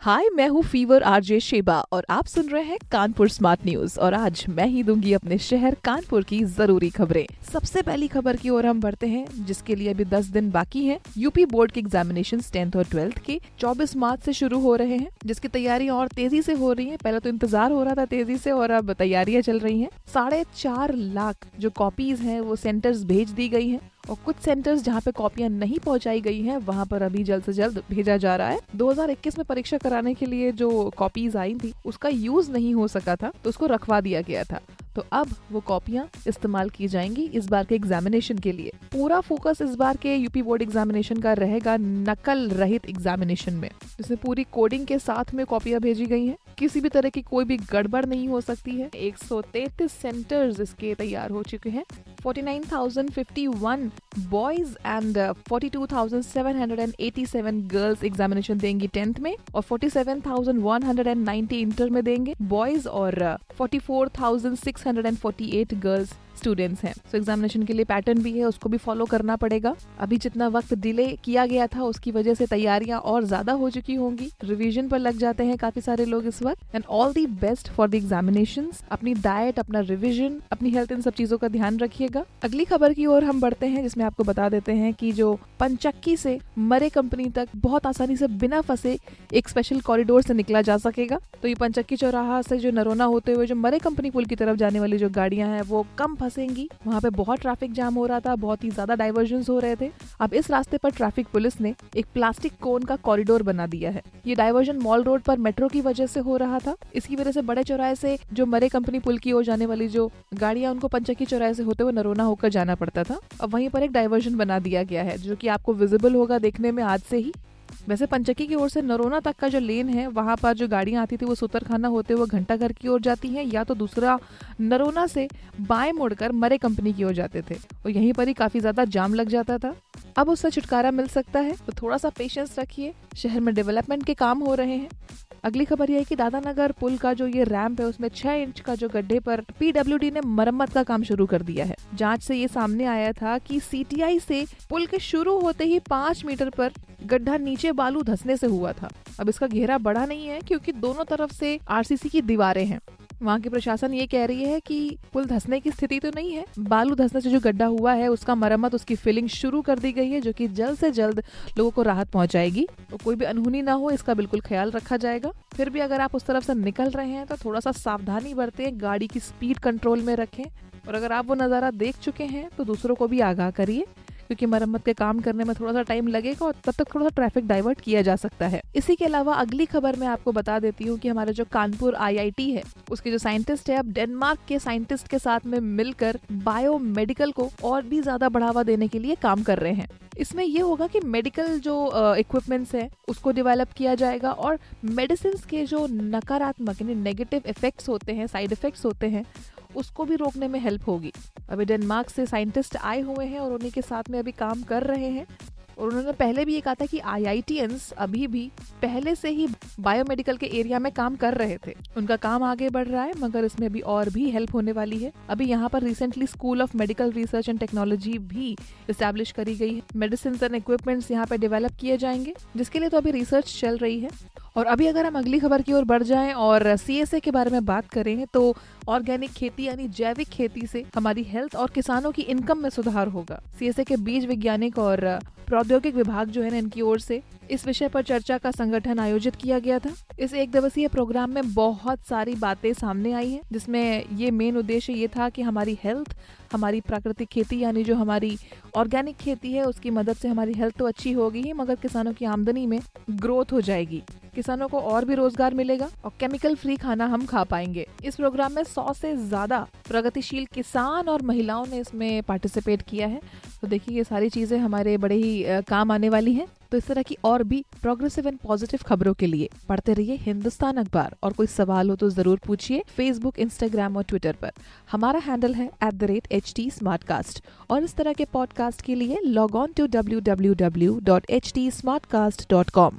हाय मैं हूँ fever RJ Sheba और आप सुन रहे हैं कानपुर स्मार्ट न्यूज़ और आज मैं ही दूँगी अपने शहर कानपुर की ज़रूरी खबरें। सबसे पहली खबर की ओर हम बढ़ते हैं, जिसके लिए अभी 10 दिन बाकी हैं। यूपी बोर्ड के एग्जामिनेशन टेंथ और ट्वेल्थ के 24 मार्च से शुरू हो रहे हैं, जिसकी तैयारियाँ और तेज़ी से हो रही है। पहले तो इंतज़ार हो रहा था तेज़ी से और अब तैयारियाँ चल रही है। साढ़े लाख जो कॉपीज है, वो सेंटर्स भेज दी गई हैं। और कुछ सेंटर्स जहाँ पे कॉपियाँ नहीं पहुंचाई गई हैं, वहाँ पर अभी जल्द से जल्द भेजा जा रहा है। 2021 में परीक्षा कराने के लिए जो कॉपीज आई थी, उसका यूज़ नहीं हो सका था तो उसको रखवा दिया गया था। तो अब वो कॉपियाँ इस्तेमाल की जाएँगी इस बार के एग्जामिनेशन के लिए। पूरा फोकस इस बार के यूपी बोर्ड एग्जामिनेशन का रहेगा नकल रहित एग्जामिनेशन में। जिसमें पूरी कोडिंग के साथ में कॉपियाँ भेजी गई हैं। किसी भी तरह की कोई भी गड़बड़ नहीं हो सकती है। 133 सेंटर्स इसके तैयार हो चुके हैं। 49,051 बॉयज़ एंड 42,787 गर्ल्स एग्जामिनेशन देंगी टेंथ में और 47,190 इंटर में देंगे बॉयज़ और 44,648 गर्ल्स स्टूडेंट्स हैं। सो एग्जामिनेशन के लिए पैटर्न भी है उसको भी फॉलो करना पड़ेगा। अभी जितना वक्त डिले किया गया था उसकी वजह से तैयारियाँ और ज़्यादा हो चुकी होंगी। रिवीजन पर लग जाते हैं काफ़ी सारे लोग इस वक्त। And all the best for the examination अपनी डाइट अपना रिविजन अपनी हेल्थ इन सब चीज़ों का ध्यान रखिएगा। अगली खबर की ओर हम बढ़ते हैं जिसमें आपको बता देते हैं कि जो पंचक्की से मरे कंपनी तक बहुत आसानी से बिना फंसे एक स्पेशल कॉरिडोर से निकला जा सकेगा। तो ये पंचक्की चौराहा से जो नरोना होते हुए जो मरे कंपनी पुल की तरफ़ जाने वाली जो गाड़ियाँ हैं, वो कम फंसेंगी। वहाँ पे बहुत ट्रैफ़िक जाम हो रहा था, बहुत ही ज़्यादा डाइवर्जन हो रहे थे। अब इस रास्ते पर ट्रैफ़िक पुलिस ने एक प्लास्टिक कोन का कॉरिडोर बना दिया है। ये डाइवर्जन मॉल रोड पर मेट्रो की वजह से हो रहा था। इसकी वजह से बड़े चौराहे से जो मरे कंपनी पुल की ओर जाने वाली जो गाड़ियाँ, उनको पंचक्की चौराहे से होते हुए नरोना होकर जाना पड़ता था। अब वहीं पर एक डाइवर्जन बना दिया गया है, जो कि आपको विजिबल होगा देखने में आज से ही। वैसे पंचकी की ओर से नरोना तक का जो लेन है, वहाँ पर जो गाड़ियाँ आती थी, वो सुतरखाना होते हुए घंटा घर की ओर जाती हैं, या तो दूसरा नरोना से बाएँ मुड़कर मरे कंपनी की ओर जाते थे, और यहीं पर ही काफ़ी ज़्यादा जाम लग जाता था। अब उससे छुटकारा मिल सकता है तो थोड़ा सा पेशेंस रखिए, शहर में डेवलपमेंट के काम हो रहे हैं। अगली खबर यह है कि दादानगर पुल का जो ये रैंप है, उसमें छह इंच का जो गड्ढे पर पीडब्ल्यूडी ने मरम्मत का काम शुरू कर दिया है। जाँच से ये सामने आया था कि सीटीआई से पुल के शुरू होते ही पाँच मीटर पर गड्ढा नीचे बालू धसने से हुआ था। अब इसका घेरा बड़ा नहीं है, क्योंकि दोनों तरफ़ से आरसीसी की दीवारें हैं। वहाँ की प्रशासन ये कह रही है कि पुल धसने की स्थिति तो नहीं है। बालू धसने से जो गड्ढा हुआ है, उसका मरम्मत, उसकी फिलिंग शुरू कर दी गई है, जो कि जल्द से जल्द लोगों को राहत पहुंचाएगी। तो कोई भी अनहोनी ना हो, इसका बिल्कुल ख्याल रखा जाएगा। फिर भी अगर आप उस तरफ़ से निकल रहे हैं तो थोड़ा सा सावधानी बरतें, गाड़ी की स्पीड कंट्रोल में रखें। और अगर आप वो नज़ारा देख चुके हैं तो दूसरों को भी आगाह करिए। क्योंकि मरम्मत के काम करने में थोड़ा सा टाइम लगेगा और तब तक थोड़ा सा ट्रैफ़िक डाइवर्ट किया जा सकता है। इसी के अलावा अगली खबर मैं आपको बता देती हूँ कि हमारा जो कानपुर आईआईटी है, उसके जो साइंटिस्ट है, अब डेनमार्क के साइंटिस्ट के साथ में मिलकर बायो मेडिकल को और भी ज़्यादा बढ़ावा देने के लिए काम कर रहे हैं। इसमें ये होगा कि मेडिकल जो इक्विपमेंट्स है, उसको डेवलप किया जाएगा और मेडिसिन के जो नकारात्मक यानी नेगेटिव इफेक्ट्स होते हैं साइड इफेक्ट्स होते हैं उसको भी रोकने में हेल्प होगी। अभी डेनमार्क से साइंटिस्ट आए हुए हैं और उन्हीं के साथ में अभी काम कर रहे हैं। और उन्होंने पहले भी ये कहा था कि आई अभी भी पहले से ही बायोमेडिकल के एरिया में काम कर रहे थे। उनका काम आगे बढ़ रहा है, मगर इसमें अभी और भी हेल्प होने वाली है। अभी यहाँ पर recently school of medical research and technology भी स्टैब्लिश करी गई है। मेडिसिन एंड इक्विपमेंट्स यहाँ पे डेवलप किए जाएँगे, जिसके लिए तो अभी रिसर्च चल रही है। और अभी अगर हम अगली खबर की ओर बढ़ जाएँ और सी के बारे में बात करें तो ऑर्गेनिक खेती यानी जैविक खेती से हमारी हेल्थ और किसानों की इनकम में सुधार होगा। सी के बीज वैज्ञानिक और प्रौद्योगिक विभाग जो है ना इनकी ओर से इस विषय पर चर्चा का संगठन आयोजित किया गया था। इस एक दिवसीय प्रोग्राम में बहुत सारी बातें सामने आई हैं, जिसमें ये मेन उद्देश्य ये था कि हमारी हेल्थ, हमारी प्राकृतिक खेती यानी जो हमारी ऑर्गेनिक खेती है, उसकी मदद से हमारी हेल्थ तो अच्छी होगी ही, मगर किसानों की आमदनी में ग्रोथ हो जाएगी। किसानों को और भी रोज़गार मिलेगा और केमिकल फ्री खाना हम खा पाएँगे। इस प्रोग्राम में सौ से ज़्यादा प्रगतिशील किसान और महिलाओं ने इसमें पार्टिसिपेट किया है। तो देखिए, ये सारी चीज़ें हमारे बड़े ही काम आने वाली हैं। तो इस तरह की और भी प्रोग्रेसिव एंड पॉजिटिव खबरों के लिए पढ़ते रहिए हिंदुस्तान अखबार। और कोई सवाल हो तो ज़रूर पूछिए फेसबुक इंस्टाग्राम और ट्विटर पर। हमारा हैंडल है एट और इस तरह के पॉडकास्ट के लिए log on to W W W dot H T smart cast dot com